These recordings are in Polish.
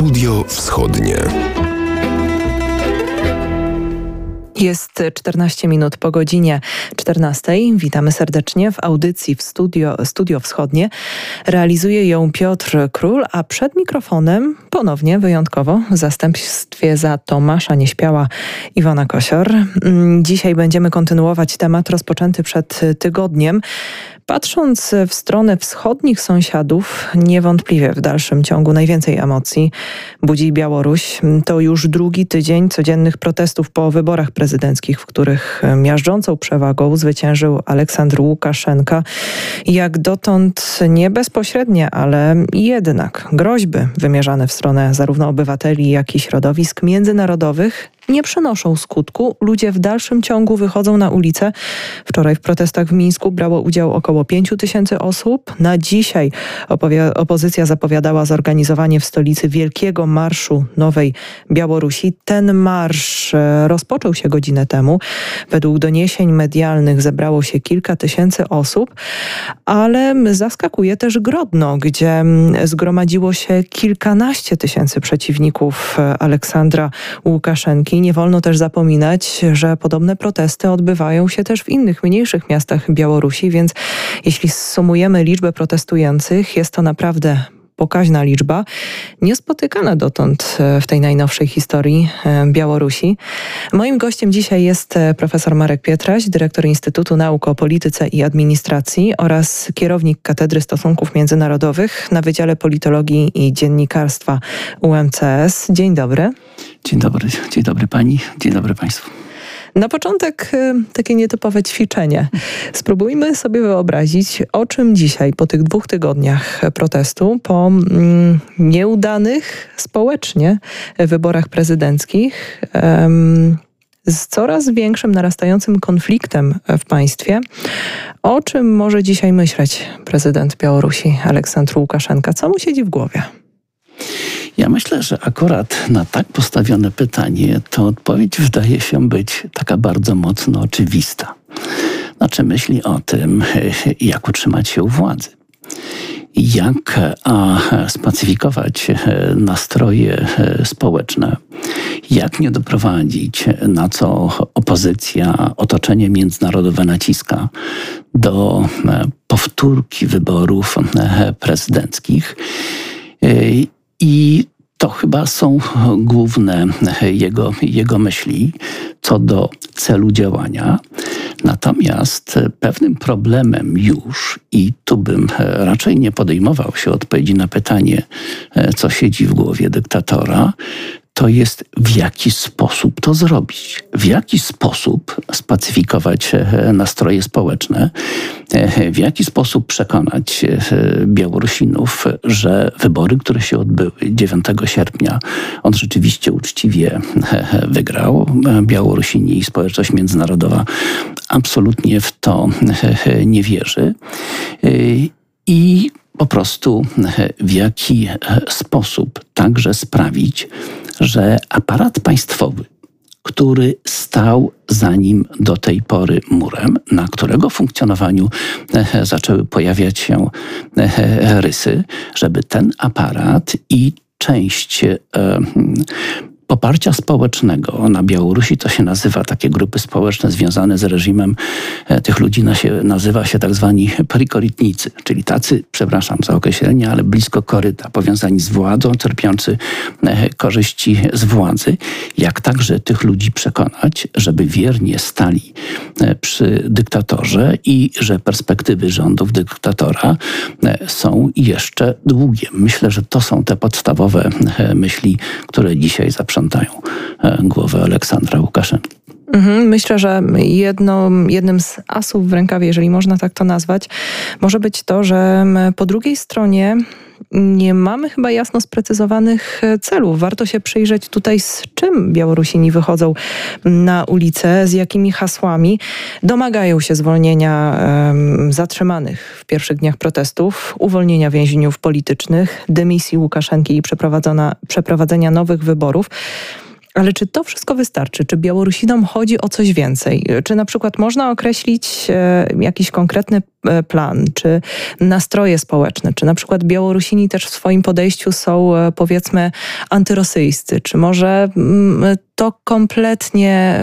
Studio Wschodnie. Jest 14 minut po godzinie 14. Witamy serdecznie w audycji w Studio, Studio Wschodnie. Realizuje ją Piotr Król, a przed mikrofonem ponownie wyjątkowo w zastępstwie za Tomasza Nieśpiała Iwona Kosior. Mm, dzisiaj będziemy kontynuować temat rozpoczęty przed tygodniem. Patrząc w stronę wschodnich sąsiadów, niewątpliwie w dalszym ciągu najwięcej emocji budzi Białoruś. To już drugi tydzień codziennych protestów po wyborach prezydenckich, w których miażdżącą przewagą zwyciężył Aleksandr Łukaszenka. Jak dotąd nie bezpośrednie, ale jednak groźby wymierzane w stronę zarówno obywateli, jak i środowisk międzynarodowych nie przynoszą skutku. Ludzie w dalszym ciągu wychodzą na ulicę. Wczoraj w protestach w Mińsku brało udział około 5 tysięcy osób. Na dzisiaj opozycja zapowiadała zorganizowanie w stolicy wielkiego marszu Nowej Białorusi. Ten marsz e, rozpoczął się godzinę temu. Według doniesień medialnych zebrało się kilka tysięcy osób, ale zaskakuje też Grodno, gdzie zgromadziło się kilkanaście tysięcy przeciwników e, Aleksandra Łukaszenki nie wolno też zapominać, że podobne protesty odbywają się też w innych, mniejszych miastach Białorusi, więc jeśli sumujemy liczbę protestujących, jest to naprawdę pokaźna liczba, niespotykana dotąd e, w tej najnowszej historii e, Białorusi. Moim gościem dzisiaj jest e, profesor Marek Pietraś, dyrektor Instytutu Nauk o Polityce i Administracji oraz kierownik Katedry Stosunków Międzynarodowych na Wydziale Politologii i Dziennikarstwa UMCS. Dzień dobry. Dzień dobry, dzień dobry pani, dzień dobry państwu. Na początek y, takie nietypowe ćwiczenie. Spróbujmy sobie wyobrazić, o czym dzisiaj, po tych dwóch tygodniach protestu, po mm, nieudanych społecznie wyborach prezydenckich, z coraz większym, narastającym konfliktem w państwie. O czym może dzisiaj myśleć prezydent Białorusi Aleksandr Łukaszenka? Co mu siedzi w głowie? Ja myślę, że akurat na tak postawione pytanie to odpowiedź wydaje się być taka bardzo mocno oczywista. Znaczy myśli o tym, jak utrzymać się u władzy. Jak a, spacyfikować nastroje społeczne, jak nie doprowadzić, na co opozycja, otoczenie międzynarodowe naciska, do powtórki wyborów prezydenckich i to chyba są główne jego, jego myśli co do celu działania. Natomiast pewnym problemem już, i tu bym raczej nie podejmował się odpowiedzi na pytanie, co siedzi w głowie dyktatora, to jest w jaki sposób to zrobić, w jaki sposób spacyfikować e, nastroje społeczne, e, w jaki sposób przekonać e, Białorusinów, że wybory, które się odbyły 9 sierpnia, on rzeczywiście uczciwie wygrał. Białorusini i społeczność międzynarodowa absolutnie w to nie wierzy. I po prostu w jaki sposób także sprawić, że aparat państwowy, który stał za nim do tej pory murem, na którego funkcjonowaniu e, zaczęły pojawiać się e, rysy, żeby ten aparat i część e, poparcia społecznego na Białorusi to się nazywa, takie grupy społeczne związane z reżimem e, tych ludzi na się, nazywa się tak zwani prikorytnicy, czyli tacy, przepraszam za określenie, ale blisko koryta, powiązani z władzą, czerpiący e, korzyści z władzy. Jak także tych ludzi przekonać, żeby wiernie stali e, przy dyktatorze i że perspektywy rządów dyktatora są jeszcze długie. Myślę, że to są te podstawowe myśli, które dzisiaj zaprzątają sprzątają e, głowę Aleksandra Łukaszenki. Mhm, myślę, że jedno, jednym z asów w rękawie, jeżeli można tak to nazwać, może być to, że po drugiej stronie nie mamy chyba jasno sprecyzowanych e, celów. Warto się przyjrzeć tutaj, z czym Białorusini wychodzą na ulicę, z jakimi hasłami domagają się zwolnienia zatrzymanych w pierwszych dniach protestów, uwolnienia więźniów politycznych, dymisji Łukaszenki i przeprowadzenia nowych wyborów. Ale czy to wszystko wystarczy? Czy Białorusinom chodzi o coś więcej? Czy na przykład można określić e, jakiś konkretny e, plan, czy nastroje społeczne, czy na przykład Białorusini też w swoim podejściu są e, powiedzmy antyrosyjscy, czy może mm, to kompletnie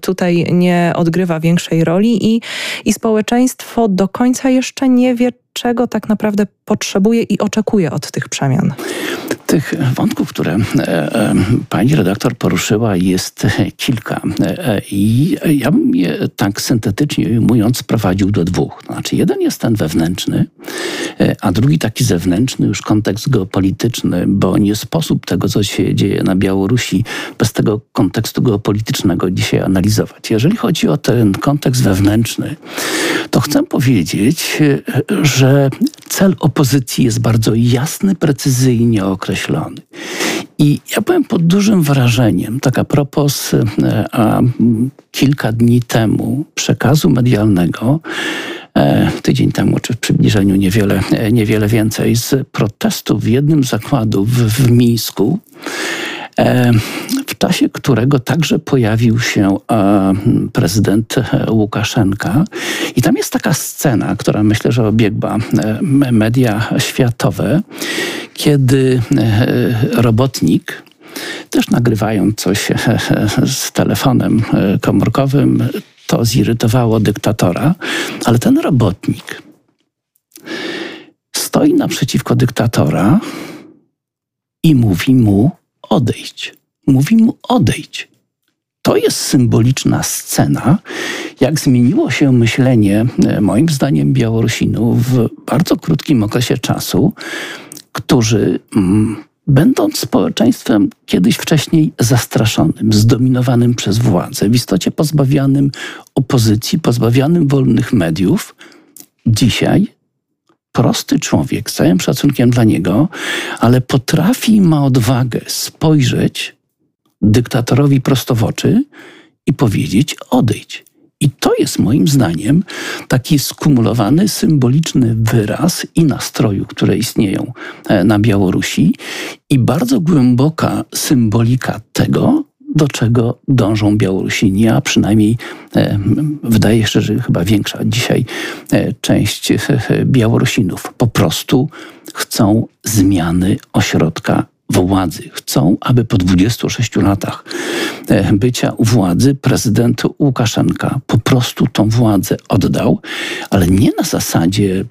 tutaj nie odgrywa większej roli i, i społeczeństwo do końca jeszcze nie wie, czego tak naprawdę potrzebuje i oczekuje od tych przemian? Tych wątków, które e, e, pani redaktor poruszyła, jest kilka. E, I ja bym je tak syntetycznie mówiąc sprowadził do dwóch. Znaczy, jeden jest ten wewnętrzny, a drugi taki zewnętrzny, już kontekst geopolityczny, bo nie sposób tego, co się dzieje na Białorusi, bez tego kontekstu geopolitycznego dzisiaj analizować. Jeżeli chodzi o ten kontekst wewnętrzny, to chcę powiedzieć, że cel opozycji jest bardzo jasny, precyzyjnie określony. I ja byłem pod dużym wrażeniem, tak a propos e, a, kilka dni temu przekazu medialnego, e, tydzień temu, czy w przybliżeniu niewiele, e, niewiele więcej, z protestów w jednym z zakładów w, w Mińsku, w czasie którego także pojawił się prezydent Łukaszenka. I tam jest taka scena, która myślę, że obiegła media światowe, kiedy robotnik, też nagrywając coś z telefonem komórkowym, to zirytowało dyktatora, ale ten robotnik stoi naprzeciwko dyktatora i mówi mu, odejdź. Mówi mu odejdź. To jest symboliczna scena, jak zmieniło się myślenie, e, moim zdaniem, Białorusinów w bardzo krótkim okresie czasu, którzy mm, będąc społeczeństwem kiedyś wcześniej zastraszonym, zdominowanym przez władzę, w istocie pozbawianym opozycji, pozbawianym wolnych mediów, dzisiaj prosty człowiek, z całym szacunkiem dla niego, ale potrafi, ma odwagę spojrzeć dyktatorowi prosto w oczy i powiedzieć: odejdź. I to jest moim zdaniem taki skumulowany, symboliczny wyraz i nastroju, które istnieją e, na Białorusi, i bardzo głęboka symbolika tego, do czego dążą Białorusini, a przynajmniej e, wydaje się, że chyba większa dzisiaj e, część e, Białorusinów po prostu chcą zmiany ośrodka władzy. Chcą, aby po 26 latach e, bycia u władzy prezydent Łukaszenka po prostu tą władzę oddał, ale nie na zasadzie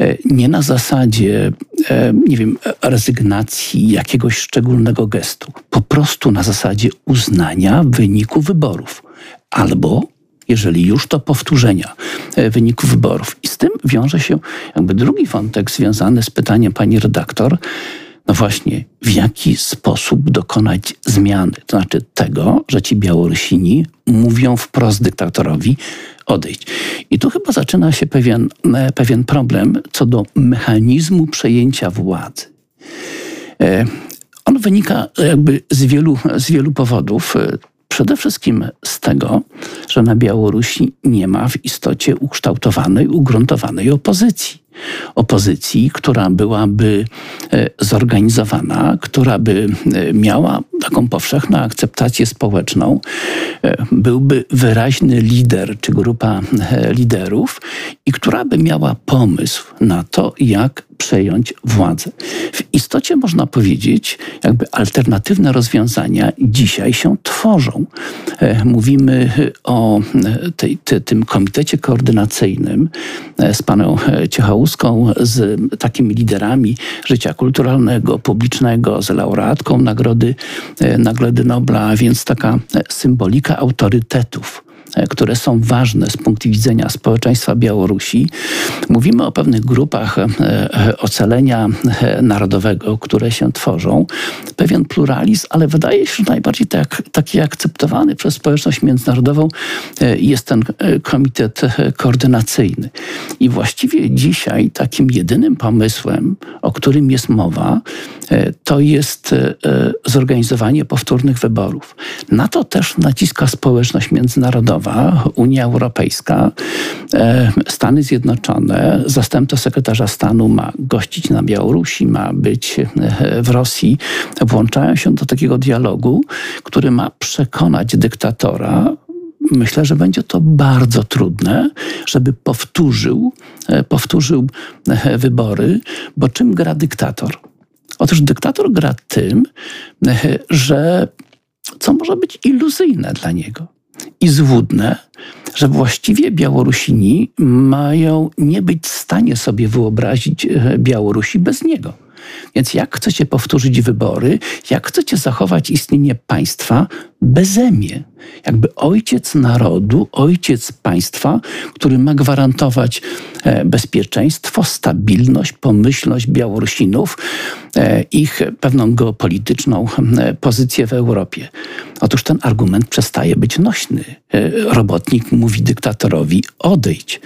E, nie na zasadzie, e, nie wiem, rezygnacji jakiegoś szczególnego gestu, po prostu na zasadzie uznania wyniku wyborów. Albo jeżeli już to powtórzenia wyniku wyborów. I z tym wiąże się jakby drugi wątek związany z pytaniem pani redaktor, no właśnie, w jaki sposób dokonać zmiany. To znaczy tego, że ci Białorusini mówią wprost dyktatorowi odejść. I tu chyba zaczyna się pewien, e, pewien problem co do mechanizmu przejęcia władzy. E, on wynika jakby z wielu, z wielu powodów. E, przede wszystkim z tego, że na Białorusi nie ma w istocie ukształtowanej, ugruntowanej opozycji opozycji, która byłaby e, zorganizowana, która by e, miała taką powszechną akceptację społeczną, e, byłby wyraźny lider czy grupa liderów i która by miała pomysł na to, jak przejąć władzę. W istocie można powiedzieć, jakby alternatywne rozwiązania dzisiaj się tworzą. Mówimy o tej, tym komitecie koordynacyjnym z panem Z takimi liderami życia kulturalnego, publicznego, z laureatką Nagrody, e, Nagrody Nobla, więc taka symbolika autorytetów. E, które są ważne z punktu widzenia społeczeństwa Białorusi. Mówimy o pewnych grupach e, e, ocalenia narodowego, które się tworzą. Pewien pluralizm, ale wydaje się, że najbardziej tak, taki akceptowany przez społeczność międzynarodową jest ten komitet koordynacyjny. I właściwie dzisiaj takim jedynym pomysłem, o którym jest mowa, to jest zorganizowanie powtórnych wyborów. Na to też naciska społeczność międzynarodowa Unia Europejska, e, Stany Zjednoczone, zastępca sekretarza stanu ma gościć na Białorusi, ma być e, w Rosji, włączają się do takiego dialogu, który ma przekonać dyktatora, myślę, że będzie to bardzo trudne, żeby powtórzył, e, powtórzył wybory, bo czym gra dyktator? Otóż dyktator gra tym, że co może być iluzyjne dla niego i złudne, że właściwie Białorusini mają nie być w stanie sobie wyobrazić e, Białorusi bez niego. Więc jak chcecie powtórzyć wybory, jak chcecie zachować istnienie państwa bezemie? Jakby ojciec narodu, ojciec państwa, który ma gwarantować e, bezpieczeństwo, stabilność, pomyślność Białorusinów, e, ich pewną geopolityczną pozycję w Europie. Otóż ten argument przestaje być nośny. Robotnik mówi dyktatorowi odejdź.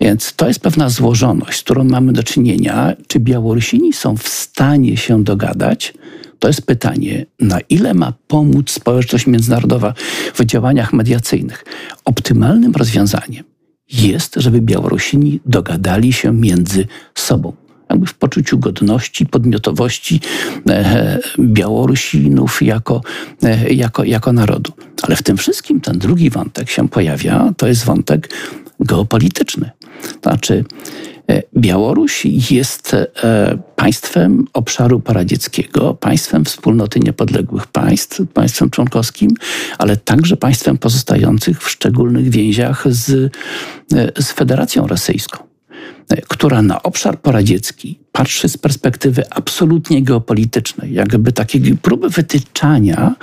Więc to jest pewna złożoność, z którą mamy do czynienia. Czy Białorusini są w stanie się dogadać? To jest pytanie, na ile ma pomóc społeczność międzynarodowa w działaniach mediacyjnych. Optymalnym rozwiązaniem jest, żeby Białorusini dogadali się między sobą. Jakby w poczuciu godności, podmiotowości e, Białorusinów jako, e, jako, jako narodu. Ale w tym wszystkim ten drugi wątek się pojawia, to jest wątek geopolityczny. Znaczy, E, Białoruś jest e, państwem obszaru paradzieckiego, państwem wspólnoty niepodległych państw, państwem członkowskim, ale także państwem pozostających w szczególnych więziach z, e, z Federacją Rosyjską, która na obszar paradziecki patrzy z perspektywy absolutnie geopolitycznej, jakby takiej próby wytyczania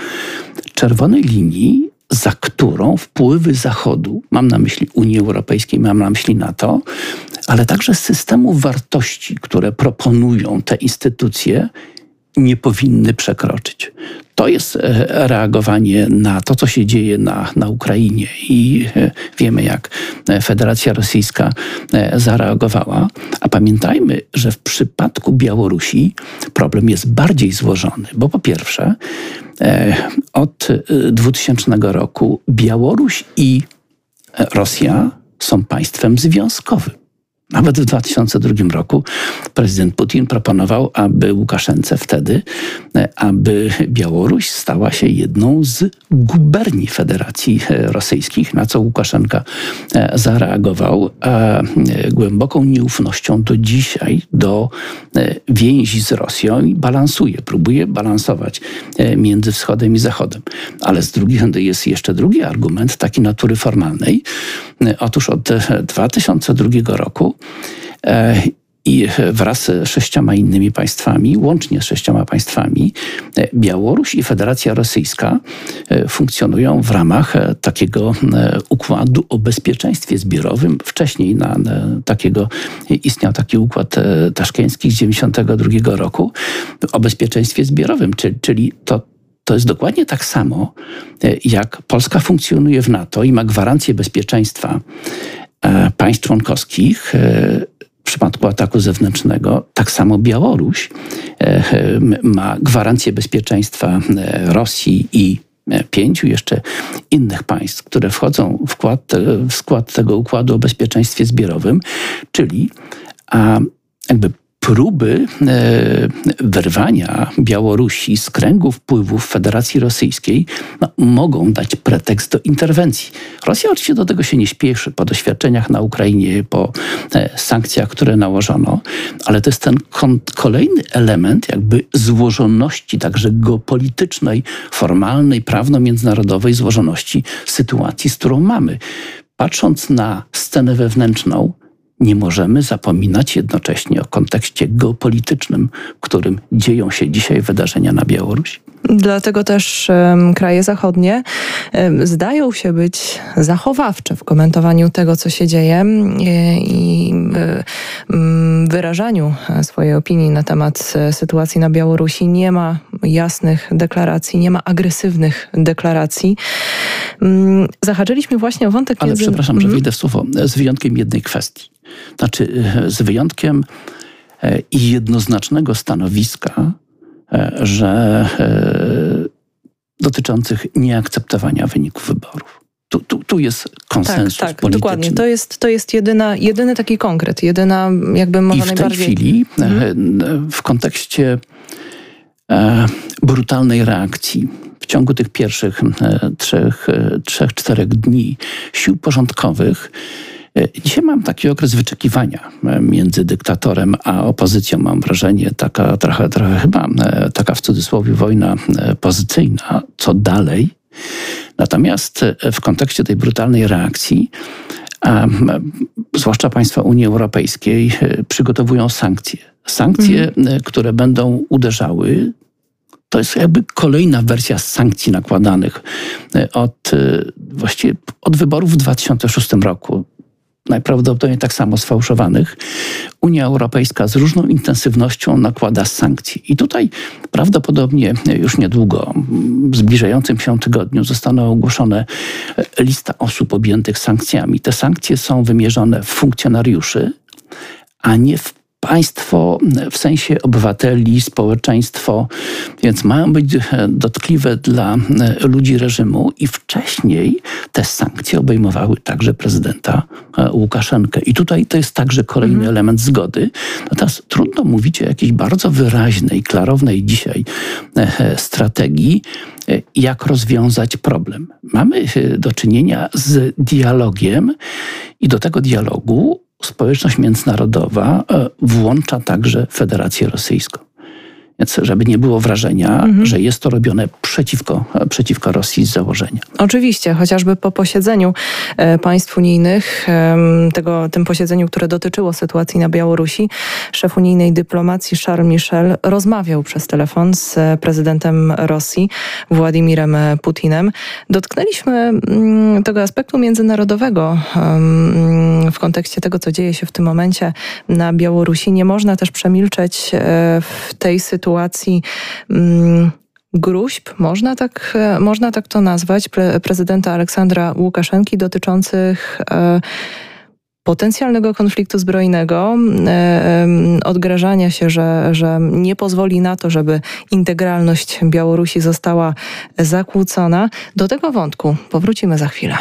czerwonej linii za którą wpływy Zachodu, mam na myśli Unii Europejskiej, mam na myśli NATO, ale także systemu wartości, które proponują te instytucje, nie powinny przekroczyć. To jest e, reagowanie na to, co się dzieje na, na Ukrainie. I e, wiemy, jak e, Federacja Rosyjska zareagowała. A pamiętajmy, że w przypadku Białorusi problem jest bardziej złożony, bo po pierwsze, od 2000 roku Białoruś i Rosja są państwem związkowym. Nawet w 2002 roku prezydent Putin proponował, aby Łukaszence wtedy, e, aby Białoruś stała się jedną z guberni Federacji e, Rosyjskich, na co Łukaszenka e, zareagował głęboką nieufnością do dzisiaj do więzi z Rosją i balansuje, próbuje balansować między wschodem i zachodem. Ale z drugiej strony jest jeszcze drugi argument, taki natury formalnej. Otóż od 2002 roku i wraz z sześcioma innymi państwami, łącznie z sześcioma państwami, e, Białoruś i Federacja Rosyjska e, funkcjonują w ramach takiego układu o bezpieczeństwie zbiorowym. Wcześniej na takiego istniał taki układ taszkeński z 1992 roku o bezpieczeństwie zbiorowym, czyli, czyli to, to jest dokładnie tak samo, jak Polska funkcjonuje w NATO i ma gwarancję bezpieczeństwa państw członkowskich w przypadku ataku zewnętrznego. Tak samo Białoruś e, ma gwarancję bezpieczeństwa e, Rosji i e, pięciu jeszcze innych państw, które wchodzą w skład, w skład tego układu o bezpieczeństwie zbiorowym, czyli a jakby próby e, wyrwania Białorusi z kręgu wpływów Federacji Rosyjskiej no, mogą dać pretekst do interwencji. Rosja oczywiście do tego się nie śpieszy po doświadczeniach na Ukrainie, po e, sankcjach, które nałożono, ale to jest ten kolejny element jakby złożoności także geopolitycznej, formalnej, prawno-międzynarodowej złożoności sytuacji, z którą mamy. Patrząc na scenę wewnętrzną, nie możemy zapominać jednocześnie o kontekście geopolitycznym, w którym dzieją się dzisiaj wydarzenia na Białorusi. Dlatego też um, kraje zachodnie um, zdają się być zachowawcze w komentowaniu tego, co się dzieje i um, wyrażaniu swojej opinii na temat e, sytuacji na Białorusi. Nie ma jasnych deklaracji, nie ma agresywnych deklaracji. Zahaczyliśmy właśnie o wątek... Ale między... przepraszam, że mhm. wyjdę w słowo, z wyjątkiem jednej kwestii. Znaczy, e, z wyjątkiem e, i jednoznacznego stanowiska, e, że dotyczących nieakceptowania wyników wyborów. tu, tu, tu jest konsensus tak, tak, polityczny. dokładnie. To jest, to jest jedyna, jedyny taki konkret, jedyna jakby może I w tej najbardziej... chwili mhm. w kontekście e, brutalnej reakcji w ciągu tych pierwszych e, trzech, e, trzech, czterech dni sił porządkowych Dzisiaj mam taki okres wyczekiwania między dyktatorem a opozycją. Mam wrażenie, taka trochę, trochę chyba taka w cudzysłowie wojna pozycyjna. Co dalej? Natomiast w kontekście tej brutalnej reakcji, zwłaszcza państwa Unii Europejskiej przygotowują sankcje. Sankcje, mm. które będą uderzały to jest jakby kolejna wersja sankcji nakładanych e, od e, właściwie od wyborów w 2006 roku najprawdopodobniej tak samo sfałszowanych, Unia Europejska z różną intensywnością nakłada sankcje. I tutaj prawdopodobnie już niedługo, w zbliżającym się tygodniu, zostaną ogłoszone e, lista osób objętych sankcjami. Te sankcje są wymierzone w funkcjonariuszy, a nie w państwo w sensie obywateli, społeczeństwo, więc mają być e, dotkliwe dla e, ludzi reżimu i wcześniej te sankcje obejmowały także prezydenta e, Łukaszenkę. I tutaj to jest także kolejny mhm. element zgody. Natomiast trudno mówić o jakiejś bardzo wyraźnej, klarownej dzisiaj strategii, jak rozwiązać problem. Mamy do czynienia z dialogiem i do tego dialogu społeczność międzynarodowa e, włącza także Federację Rosyjską. Więc żeby nie było wrażenia, mhm. że jest to robione przeciwko, przeciwko Rosji z założenia. Oczywiście, chociażby po posiedzeniu e, państw unijnych, tego, tym posiedzeniu, które dotyczyło sytuacji na Białorusi, szef unijnej dyplomacji Charles Michel rozmawiał przez telefon z prezydentem Rosji, Władimirem Putinem. Dotknęliśmy mm, tego aspektu międzynarodowego w kontekście tego, co dzieje się w tym momencie na Białorusi. Nie można też przemilczeć e, w tej sytuacji, sytuacji mm, gruźb, można tak, e, można tak to nazwać, pre, prezydenta Aleksandra Łukaszenki dotyczących e, potencjalnego konfliktu zbrojnego, e, odgrażania się, że, że nie pozwoli na to, żeby integralność Białorusi została zakłócona. Do tego wątku powrócimy za chwilę.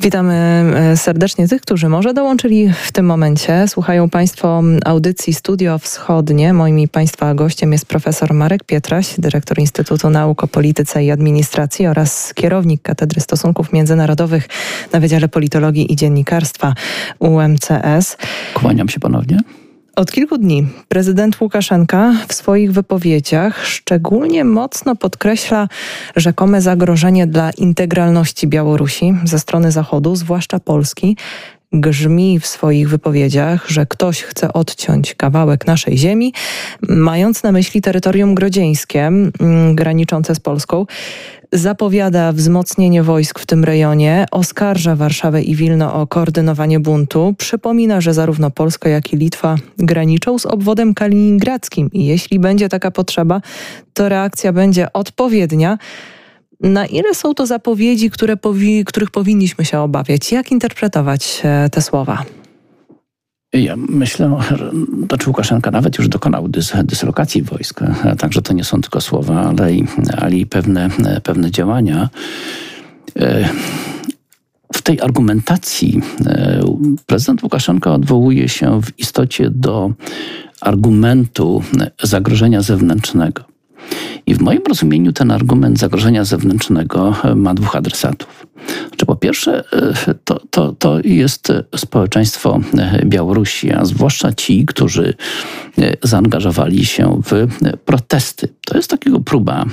Witamy e, serdecznie tych, którzy może dołączyli w tym momencie. Słuchają Państwo audycji Studio Wschodnie. Moim Państwa gościem jest profesor Marek Pietraś, dyrektor Instytutu Nauk o Polityce i Administracji oraz kierownik Katedry Stosunków Międzynarodowych na Wydziale Politologii i Dziennikarstwa UMCS. Kłaniam się ponownie. Od kilku dni prezydent Łukaszenka w swoich wypowiedziach szczególnie mocno podkreśla rzekome zagrożenie dla integralności Białorusi ze strony Zachodu, zwłaszcza Polski. Grzmi w swoich wypowiedziach, że ktoś chce odciąć kawałek naszej ziemi, mając na myśli terytorium grodzieńskie mm, graniczące z Polską zapowiada wzmocnienie wojsk w tym rejonie, oskarża Warszawę i Wilno o koordynowanie buntu, przypomina, że zarówno Polska, jak i Litwa graniczą z obwodem kaliningradzkim i jeśli będzie taka potrzeba, to reakcja będzie odpowiednia. Na ile są to zapowiedzi, które powi których powinniśmy się obawiać? Jak interpretować e, te słowa? Ja myślę, znaczy Łukaszenka nawet już dokonał dys, dyslokacji wojsk, także to nie są tylko słowa, ale i, ale i pewne, pewne działania. E, w tej argumentacji e, prezydent Łukaszenka odwołuje się w istocie do argumentu zagrożenia zewnętrznego. I w moim rozumieniu ten argument zagrożenia zewnętrznego ma dwóch adresatów. Znaczy, po pierwsze, e, to, to, to jest społeczeństwo e, Białorusi, a zwłaszcza ci, którzy e, zaangażowali się w protesty. To jest takiego próba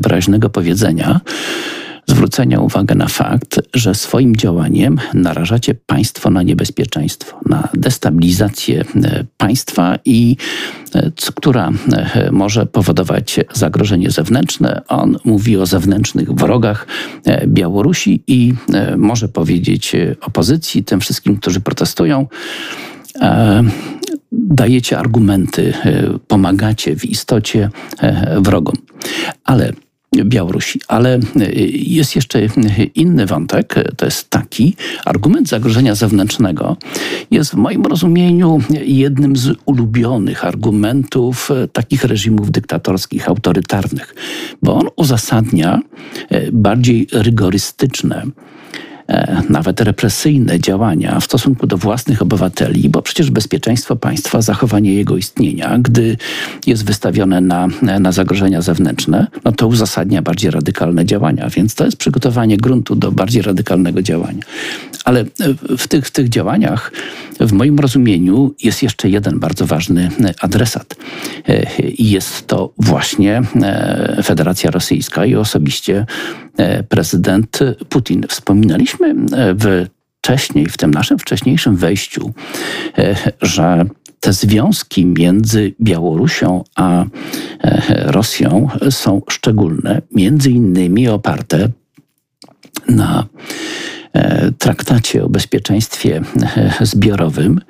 wyraźnego powiedzenia, zwrócenia uwagi na fakt, że swoim działaniem narażacie państwo na niebezpieczeństwo, na destabilizację e, państwa i e, która e, może powodować zagrożenie zewnętrzne. On mówi o zewnętrznych wrogach Białorusi i może powiedzieć opozycji, tym wszystkim, którzy protestują, dajecie argumenty, pomagacie w istocie wrogom. Ale Białorusi. Ale y, jest jeszcze inny wątek, to jest taki, argument zagrożenia zewnętrznego jest w moim rozumieniu jednym z ulubionych argumentów e, takich reżimów dyktatorskich, autorytarnych, bo on uzasadnia e, bardziej rygorystyczne nawet represyjne działania w stosunku do własnych obywateli, bo przecież bezpieczeństwo państwa, zachowanie jego istnienia, gdy jest wystawione na, na zagrożenia zewnętrzne, no to uzasadnia bardziej radykalne działania. Więc to jest przygotowanie gruntu do bardziej radykalnego działania. Ale w tych, w tych działaniach, w moim rozumieniu, jest jeszcze jeden bardzo ważny adresat. I jest to właśnie Federacja Rosyjska i osobiście prezydent Putin. Wspominaliśmy wcześniej, w tym naszym wcześniejszym wejściu, że te związki między Białorusią a Rosją są szczególne, między innymi oparte na E, traktacie o bezpieczeństwie e, zbiorowym,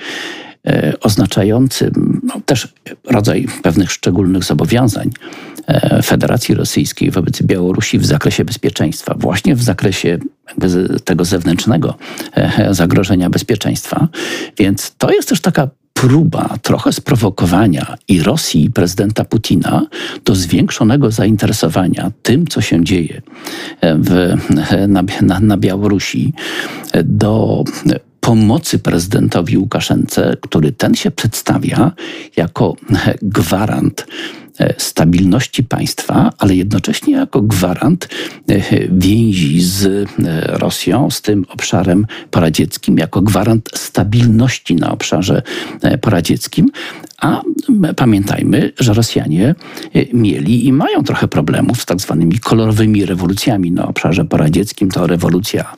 e, oznaczającym no, też rodzaj pewnych szczególnych zobowiązań Federacji Rosyjskiej wobec Białorusi w zakresie bezpieczeństwa, właśnie w zakresie tego zewnętrznego zagrożenia bezpieczeństwa. Więc to jest też taka próba trochę sprowokowania i Rosji, i prezydenta Putina do zwiększonego zainteresowania tym, co się dzieje w, na, na, na Białorusi, do pomocy prezydentowi Łukaszence, który ten się przedstawia jako gwarant E, stabilności państwa, ale jednocześnie jako gwarant e, więzi z e, Rosją, z tym obszarem poradzieckim, jako gwarant stabilności na obszarze poradzieckim. A pamiętajmy, że Rosjanie mieli i mają trochę problemów z tak zwanymi kolorowymi rewolucjami na obszarze poradzieckim. To rewolucja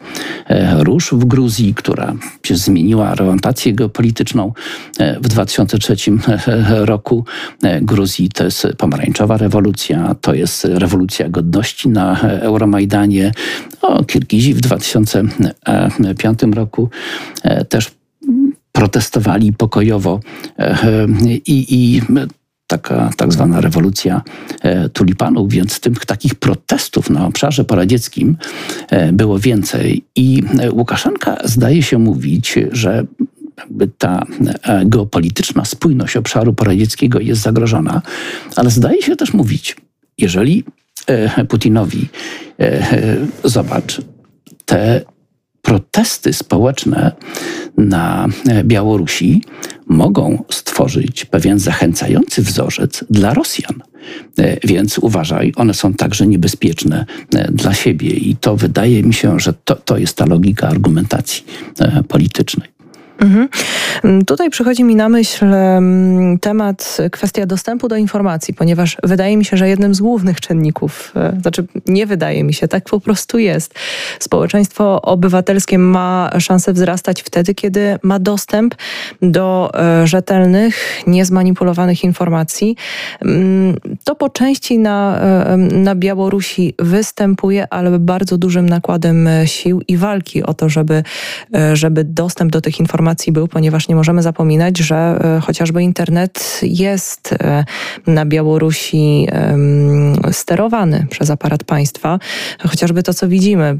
róż w Gruzji, która się zmieniła orientację geopolityczną w 2003 roku. Gruzji to jest pomarańczowa rewolucja, to jest rewolucja godności na Euromajdanie. O, Kirgizi w 2005 roku e, też protestowali pokojowo e, i, i taka tak zwana rewolucja e, tulipanów, więc tych takich protestów na obszarze poradzieckim było więcej. I Łukaszenka zdaje się mówić, że ta e, geopolityczna spójność obszaru poradzieckiego jest zagrożona, ale zdaje się też mówić, jeżeli e, Putinowi, e, zobacz, te protesty społeczne na Białorusi mogą stworzyć pewien zachęcający wzorzec dla Rosjan. Więc uważaj, one są także niebezpieczne dla siebie i to wydaje mi się, że to, to jest ta logika argumentacji politycznej. Mhm. Tutaj przychodzi mi na myśl temat, kwestia dostępu do informacji, ponieważ wydaje mi się, że jednym z głównych czynników, e, znaczy nie wydaje mi się, tak po prostu jest. Społeczeństwo obywatelskie ma szansę wzrastać wtedy, kiedy ma dostęp do e, rzetelnych, niezmanipulowanych informacji. To po części na, e, na Białorusi występuje, ale bardzo dużym nakładem sił i walki o to, żeby, żeby dostęp do tych informacji informacji był, ponieważ nie możemy zapominać, że e, chociażby internet jest e, na Białorusi sterowany przez aparat państwa. Chociażby to, co widzimy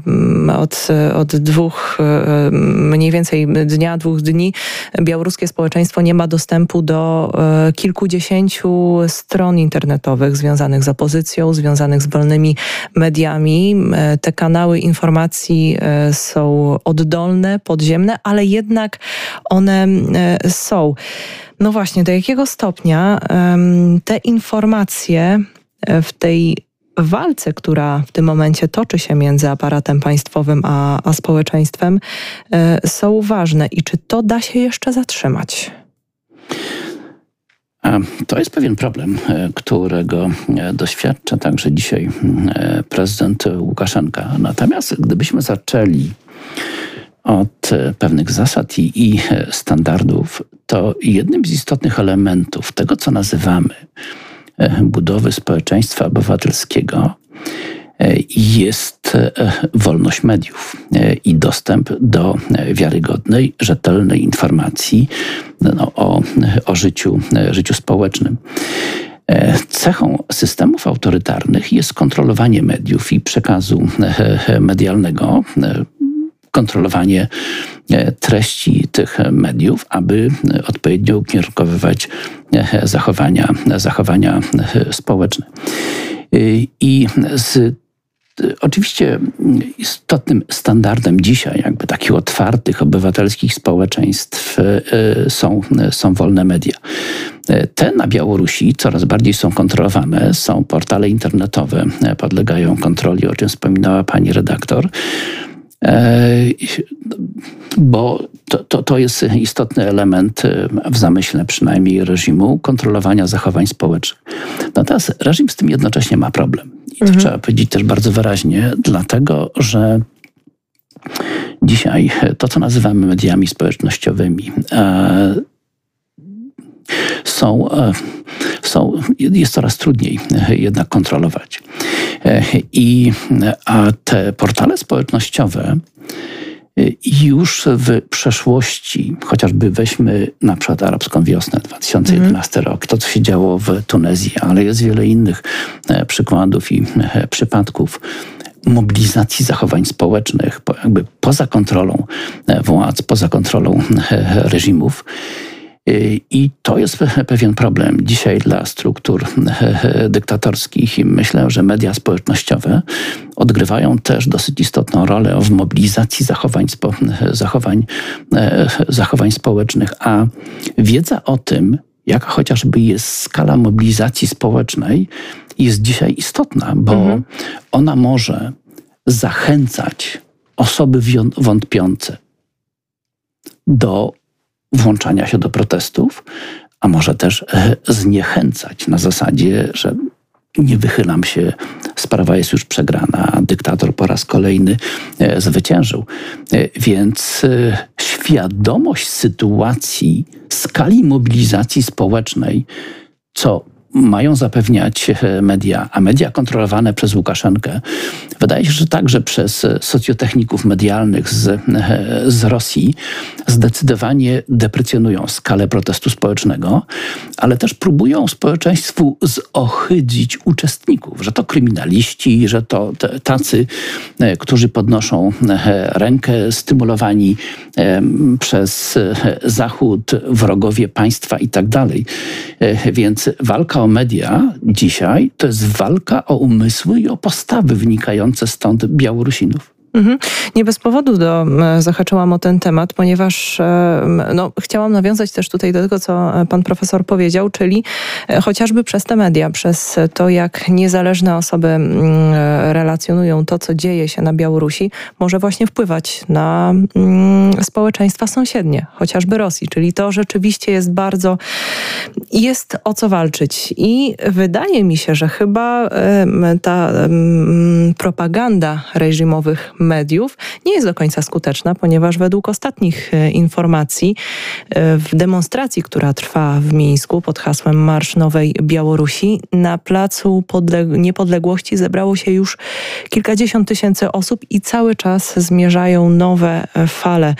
od, od dwóch, e, mniej więcej dnia, dwóch dni, białoruskie społeczeństwo nie ma dostępu do kilkudziesięciu stron internetowych związanych z opozycją, związanych z wolnymi mediami. Te kanały informacji są oddolne, podziemne, ale jednak one e, są. No właśnie, do jakiego stopnia te informacje e, w tej walce, która w tym momencie toczy się między aparatem państwowym a, a społeczeństwem, e, są ważne i czy to da się jeszcze zatrzymać? To jest pewien problem, którego doświadcza także dzisiaj prezydent Łukaszenka. Natomiast gdybyśmy zaczęli od e, pewnych zasad i, i e, standardów, to jednym z istotnych elementów tego, co nazywamy e, budowy społeczeństwa obywatelskiego, jest wolność mediów i dostęp do wiarygodnej, rzetelnej informacji no, o, o życiu, życiu społecznym. Cechą systemów autorytarnych jest kontrolowanie mediów i przekazu medialnego kontrolowanie e, treści tych mediów, aby odpowiednio ukierunkowywać e, zachowania, zachowania e, społeczne. I z Oczywiście istotnym standardem dzisiaj, jakby takich otwartych, obywatelskich społeczeństw są, są wolne media. Te na Białorusi coraz bardziej są kontrolowane, są portale internetowe, podlegają kontroli, o czym wspominała pani redaktor. E, bo to, to, to jest istotny element e, w zamyśle przynajmniej reżimu kontrolowania zachowań społecznych. Natomiast reżim z tym jednocześnie ma problem. I to mhm. trzeba powiedzieć też bardzo wyraźnie, dlatego że dzisiaj to, co nazywamy mediami społecznościowymi, e, są, są, jest coraz trudniej jednak kontrolować. I a te portale społecznościowe już w przeszłości, chociażby weźmy na przykład arabską wiosnę 2011 mm. rok, to co się działo w Tunezji, ale jest wiele innych e, przykładów i e, przypadków mobilizacji zachowań społecznych, jakby poza kontrolą e, władz, poza kontrolą reżimów. I to jest pewien problem dzisiaj dla struktur dyktatorskich i myślę, że media społecznościowe odgrywają też dosyć istotną rolę w mobilizacji zachowań, zachowań, zachowań społecznych, a wiedza o tym, jaka chociażby jest skala mobilizacji społecznej, jest dzisiaj istotna, bo mhm. ona może zachęcać osoby wątpiące do włączania się do protestów, a może też e, zniechęcać na zasadzie, że nie wychylam się, sprawa jest już przegrana, dyktator po raz kolejny e, zwyciężył. E, więc świadomość sytuacji, skali mobilizacji społecznej, co mają zapewniać e, media, a media kontrolowane przez Łukaszenkę, wydaje się, że także przez socjotechników medialnych z, e, z Rosji zdecydowanie deprecjonują skalę protestu społecznego, ale też próbują społeczeństwu zohydzić uczestników, że to kryminaliści, że to tacy, e, którzy podnoszą rękę, stymulowani przez Zachód, wrogowie państwa i tak dalej. Więc walka o media dzisiaj to jest walka o umysły i o postawy wynikające stąd Białorusinów. Mhm. Nie bez powodu do, zahaczyłam o ten temat, ponieważ no, chciałam nawiązać też tutaj do tego, co e, pan profesor powiedział, czyli e, chociażby przez te media, przez to, jak niezależne osoby e, relacjonują to, co dzieje się na Białorusi, może właśnie wpływać na społeczeństwa sąsiednie, chociażby Rosji. Czyli to rzeczywiście jest bardzo, jest o co walczyć. I wydaje mi się, że chyba ta propaganda reżimowych mediów nie jest do końca skuteczna, ponieważ według ostatnich e, informacji e, w demonstracji, która trwa w Mińsku pod hasłem Marsz Nowej Białorusi, na Placu Niepodległości zebrało się już kilkadziesiąt tysięcy osób i cały czas zmierzają nowe e, fale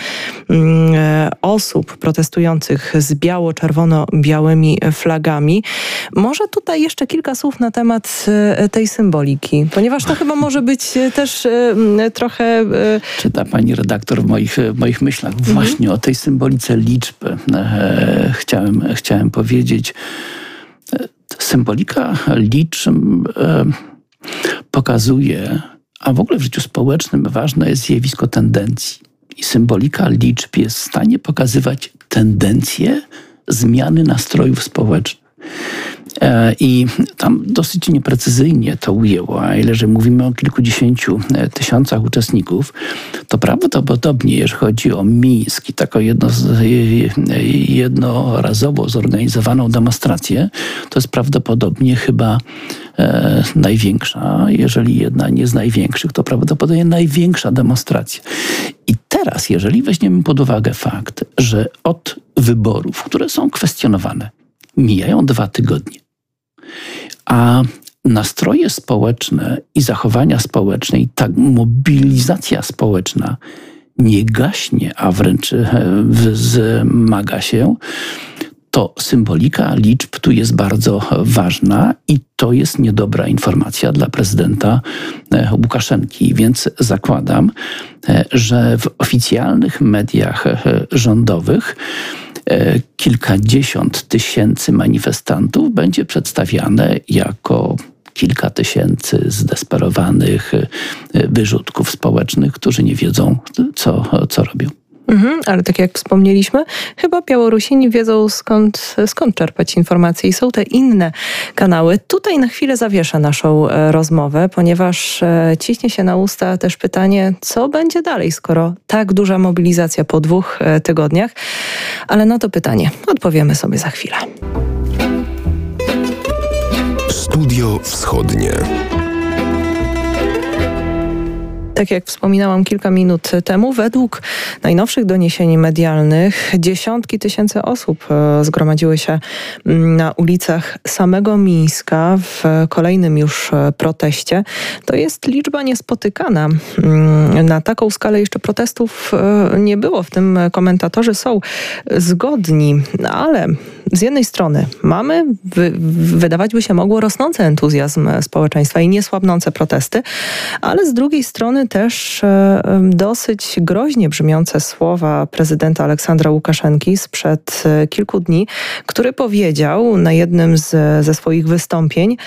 mm, osób protestujących z biało-czerwono-białymi flagami. Może tutaj jeszcze kilka słów na temat tej symboliki, ponieważ to chyba może być też trochę trochę... E, Czyta pani redaktor w moich, w moich myślach mhm. właśnie o tej symbolice liczby. E, chciałem, chciałem powiedzieć. E, symbolika liczb pokazuje, a w ogóle w życiu społecznym ważne jest zjawisko tendencji. I symbolika liczb jest w stanie pokazywać tendencje zmiany nastrojów społecznych. E, I tam dosyć nieprecyzyjnie to ujęło, a ile że mówimy o kilkudziesięciu e, tysiącach uczestników, to prawdopodobnie, jeżeli chodzi o Mińsk i taką jedno, e, jednorazowo zorganizowaną demonstrację, to jest prawdopodobnie chyba e, największa, jeżeli jedna nie z największych, to prawdopodobnie największa demonstracja. I teraz, jeżeli weźmiemy pod uwagę fakt, że od wyborów, które są kwestionowane, mijają dwa tygodnie, a nastroje społeczne i zachowania społeczne, i ta mobilizacja społeczna nie gaśnie, a wręcz e, wzmaga się, to symbolika liczb tu jest bardzo ważna i to jest niedobra informacja dla prezydenta e, Łukaszenki. Więc zakładam, e, że w oficjalnych mediach rządowych kilkadziesiąt tysięcy manifestantów będzie przedstawiane jako kilka tysięcy zdesperowanych wyrzutków społecznych, którzy nie wiedzą, co, co robią. Mhm, ale tak jak wspomnieliśmy, chyba Białorusini wiedzą skąd, skąd czerpać informacje i są te inne kanały. Tutaj na chwilę zawieszę naszą e, rozmowę, ponieważ e, ciśnie się na usta też pytanie, co będzie dalej, skoro tak duża mobilizacja po dwóch e, tygodniach. Ale na to pytanie odpowiemy sobie za chwilę. Studio Wschodnie. Tak jak wspominałam kilka minut temu, według najnowszych doniesień medialnych dziesiątki tysięcy osób e, zgromadziły się mm, na ulicach samego Mińska w kolejnym już e, proteście. To jest liczba niespotykana. Mm, na taką skalę jeszcze protestów e, nie było, w tym komentatorzy są zgodni, ale z jednej strony mamy, wydawać by się mogło, rosnący entuzjazm społeczeństwa i niesłabnące protesty, ale z drugiej strony też e, dosyć groźnie brzmiące słowa prezydenta Aleksandra Łukaszenki sprzed e, kilku dni, który powiedział na jednym z, ze swoich wystąpień,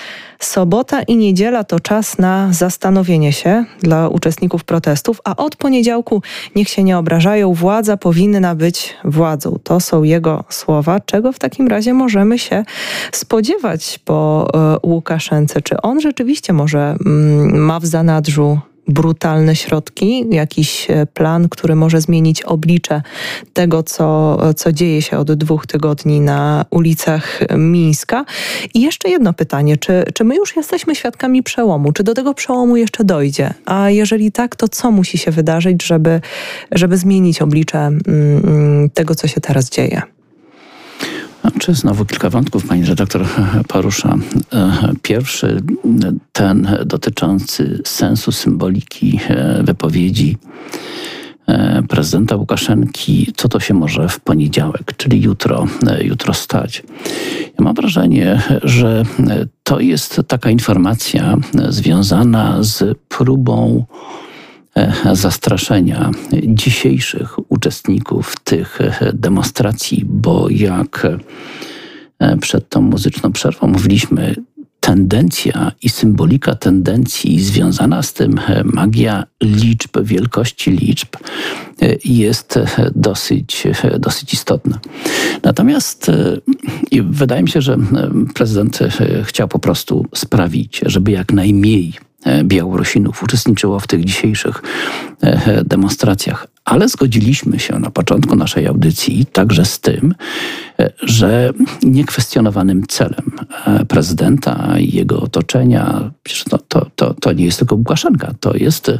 Sobota i niedziela to czas na zastanowienie się dla uczestników protestów, a od poniedziałku niech się nie obrażają, władza powinna być władzą. To są jego słowa. Czego w takim razie możemy się spodziewać po e, Łukaszence? Czy on rzeczywiście może mm, ma w zanadrzu brutalne środki, jakiś e, plan, który może zmienić oblicze tego, co, co dzieje się od dwóch tygodni na ulicach Mińska. I jeszcze jedno pytanie, czy, czy my już jesteśmy świadkami przełomu? Czy do tego przełomu jeszcze dojdzie? A jeżeli tak, to co musi się wydarzyć, żeby, żeby zmienić oblicze mm, mm, tego, co się teraz dzieje? Czy znowu kilka wątków pani redaktor porusza. E, pierwszy, ten dotyczący sensu symboliki e, wypowiedzi e, prezydenta Łukaszenki, co to się może w poniedziałek, czyli jutro, jutro stać. Ja mam wrażenie, że to jest taka informacja związana z próbą zastraszenia dzisiejszych uczestników tych e, demonstracji, bo jak e, przed tą muzyczną przerwą mówiliśmy, tendencja i symbolika tendencji związana z tym magia liczb, wielkości liczb jest dosyć, dosyć istotna. Natomiast wydaje mi się, że prezydent chciał po prostu sprawić, żeby jak najmniej E, Białorusinów uczestniczyło w tych dzisiejszych e, demonstracjach. Ale zgodziliśmy się na początku naszej audycji także z tym, e, że niekwestionowanym celem prezydenta i jego otoczenia, to, to, to, nie jest tylko Łukaszenka, to jest E,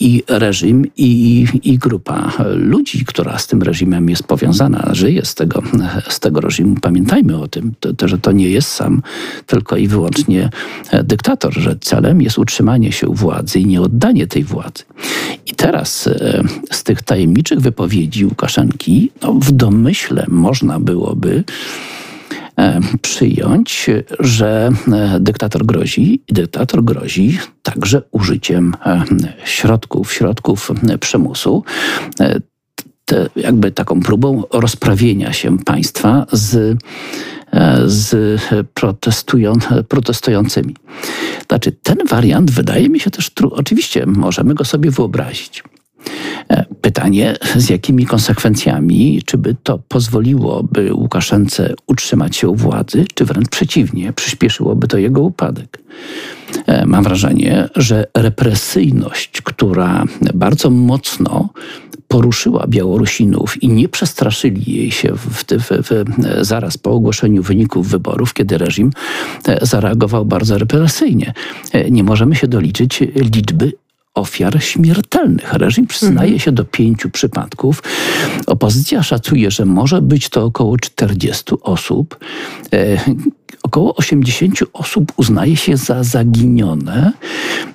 i reżim, i, i grupa ludzi, która z tym reżimem jest powiązana, żyje z tego, z tego reżimu. Pamiętajmy o tym, to, to, że to nie jest sam tylko i wyłącznie dyktator, że celem jest utrzymanie się władzy i nie oddanie tej władzy. I teraz e, z tych tajemniczych wypowiedzi Łukaszenki, no, w domyśle można byłoby E, przyjąć, że e, dyktator grozi i dyktator grozi także użyciem e, środków, środków przymusu. Te, jakby taką próbą rozprawienia się państwa z, z protestują, protestującymi. Znaczy, ten wariant wydaje mi się też, oczywiście możemy go sobie wyobrazić. E, pytanie, z jakimi konsekwencjami, czy by to pozwoliłoby Łukaszence utrzymać się u władzy, czy wręcz przeciwnie, przyspieszyłoby to jego upadek. E, mam wrażenie, że represyjność, która bardzo mocno poruszyła Białorusinów i nie przestraszyli jej się w, w, w, zaraz po ogłoszeniu wyników wyborów, kiedy reżim e, zareagował bardzo represyjnie. Nie możemy się doliczyć liczby ofiar śmiertelnych. Reżim przyznaje mhm. się do pięciu przypadków. Opozycja szacuje, że może być to około 40 osób. E, około 80 osób uznaje się za zaginione.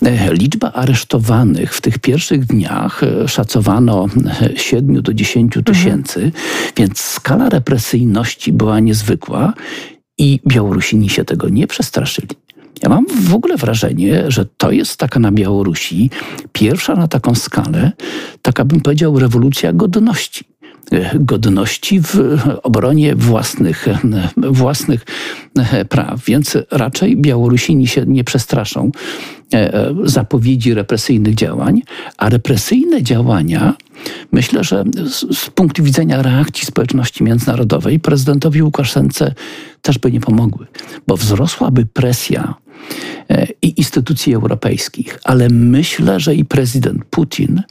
E, liczba aresztowanych w tych pierwszych dniach e, szacowano 7 do 10 mhm. tysięcy, mhm. więc skala represyjności była niezwykła i Białorusini się tego nie przestraszyli. Ja mam w ogóle wrażenie, że to jest taka na Białorusi pierwsza na taką skalę, taka bym powiedział, rewolucja godności. Godności w obronie własnych, własnych praw. Więc raczej Białorusini się nie przestraszą zapowiedzi represyjnych działań, a represyjne działania myślę, że z, z, punktu widzenia reakcji społeczności międzynarodowej prezydentowi Łukaszence też by nie pomogły, bo wzrosłaby presja e, i instytucji europejskich, ale myślę, że i prezydent Putin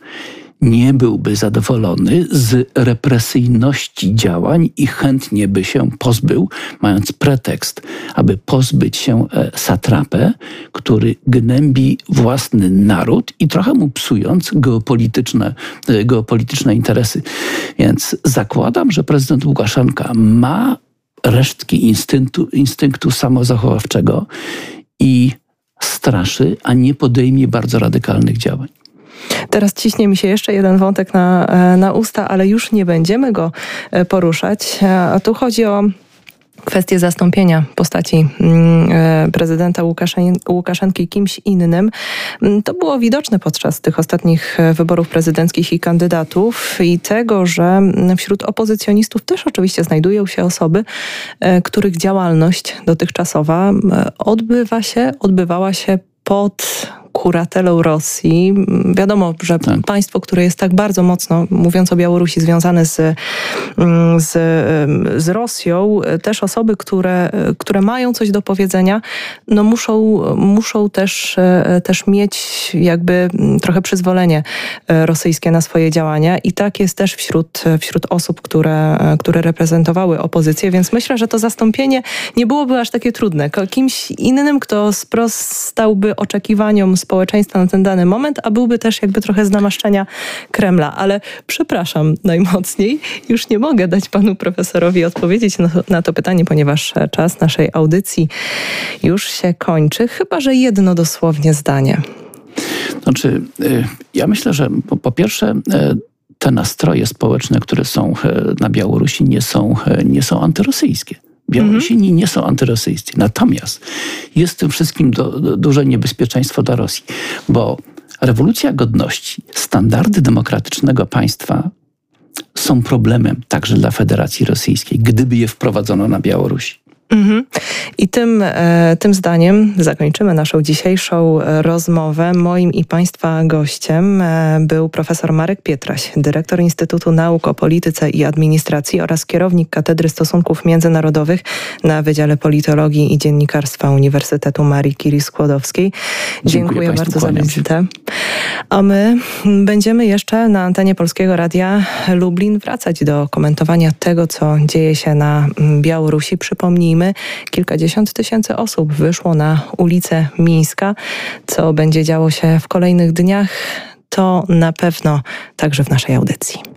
nie byłby zadowolony z represyjności działań i chętnie by się pozbył, mając pretekst, aby pozbyć się e, satrapę, który gnębi własny naród i trochę mu psując geopolityczne, e, geopolityczne interesy. Więc zakładam, że prezydent Łukaszenka ma resztki instynktu, instynktu samozachowawczego i straszy, a nie podejmie bardzo radykalnych działań. Teraz ciśnie mi się jeszcze jeden wątek na, e, na usta, ale już nie będziemy go e, poruszać. A tu chodzi o kwestię zastąpienia postaci mm, e, prezydenta Łukaszenki kimś innym. Mm, to było widoczne podczas tych ostatnich wyborów prezydenckich i kandydatów i tego, że wśród opozycjonistów też oczywiście znajdują się osoby, których działalność dotychczasowa odbywa się, odbywała się pod kuratelą Rosji. Wiadomo, że tak. państwo, które jest tak bardzo mocno, mówiąc o Białorusi, związane z, mm, z, z Rosją, też osoby, które, które mają coś do powiedzenia, no muszą, muszą też, też mieć jakby trochę przyzwolenie rosyjskie na swoje działania i tak jest też wśród, wśród osób, które, które reprezentowały opozycję, więc myślę, że to zastąpienie nie byłoby aż takie trudne. Kimś innym, kto sprostałby oczekiwaniom społeczeństwa na ten dany moment, a byłby też jakby trochę z namaszczenia Kremla. Ale przepraszam najmocniej, już nie mogę dać panu profesorowi odpowiedzieć na, na to pytanie, ponieważ czas naszej audycji już się kończy, chyba że jedno dosłownie zdanie. Znaczy, y, ja myślę, że po, po pierwsze, y, te nastroje społeczne, które są y, na Białorusi, nie są, nie są antyrosyjskie. Białorusini mhm. nie są antyrosyjscy. Natomiast jest w tym wszystkim do, do, duże niebezpieczeństwo dla Rosji, bo rewolucja godności, standardy demokratycznego państwa są problemem także dla Federacji Rosyjskiej, gdyby je wprowadzono na Białorusi. Mhm. I tym, e, tym zdaniem zakończymy naszą dzisiejszą e, rozmowę. Moim i Państwa gościem e, był profesor Marek Pietraś, dyrektor Instytutu Nauk o Polityce i Administracji oraz kierownik Katedry Stosunków Międzynarodowych na Wydziale Politologii i Dziennikarstwa Uniwersytetu Marii Curie Skłodowskiej. Dziękuję, Dziękuję bardzo za wizytę. A my będziemy jeszcze na antenie Polskiego Radia Lublin wracać do komentowania tego, co dzieje się na Białorusi. Przypomnijmy, kilkadziesiąt tysięcy osób wyszło na ulicę Mińska. Co będzie działo się w kolejnych dniach, to na pewno także w naszej audycji.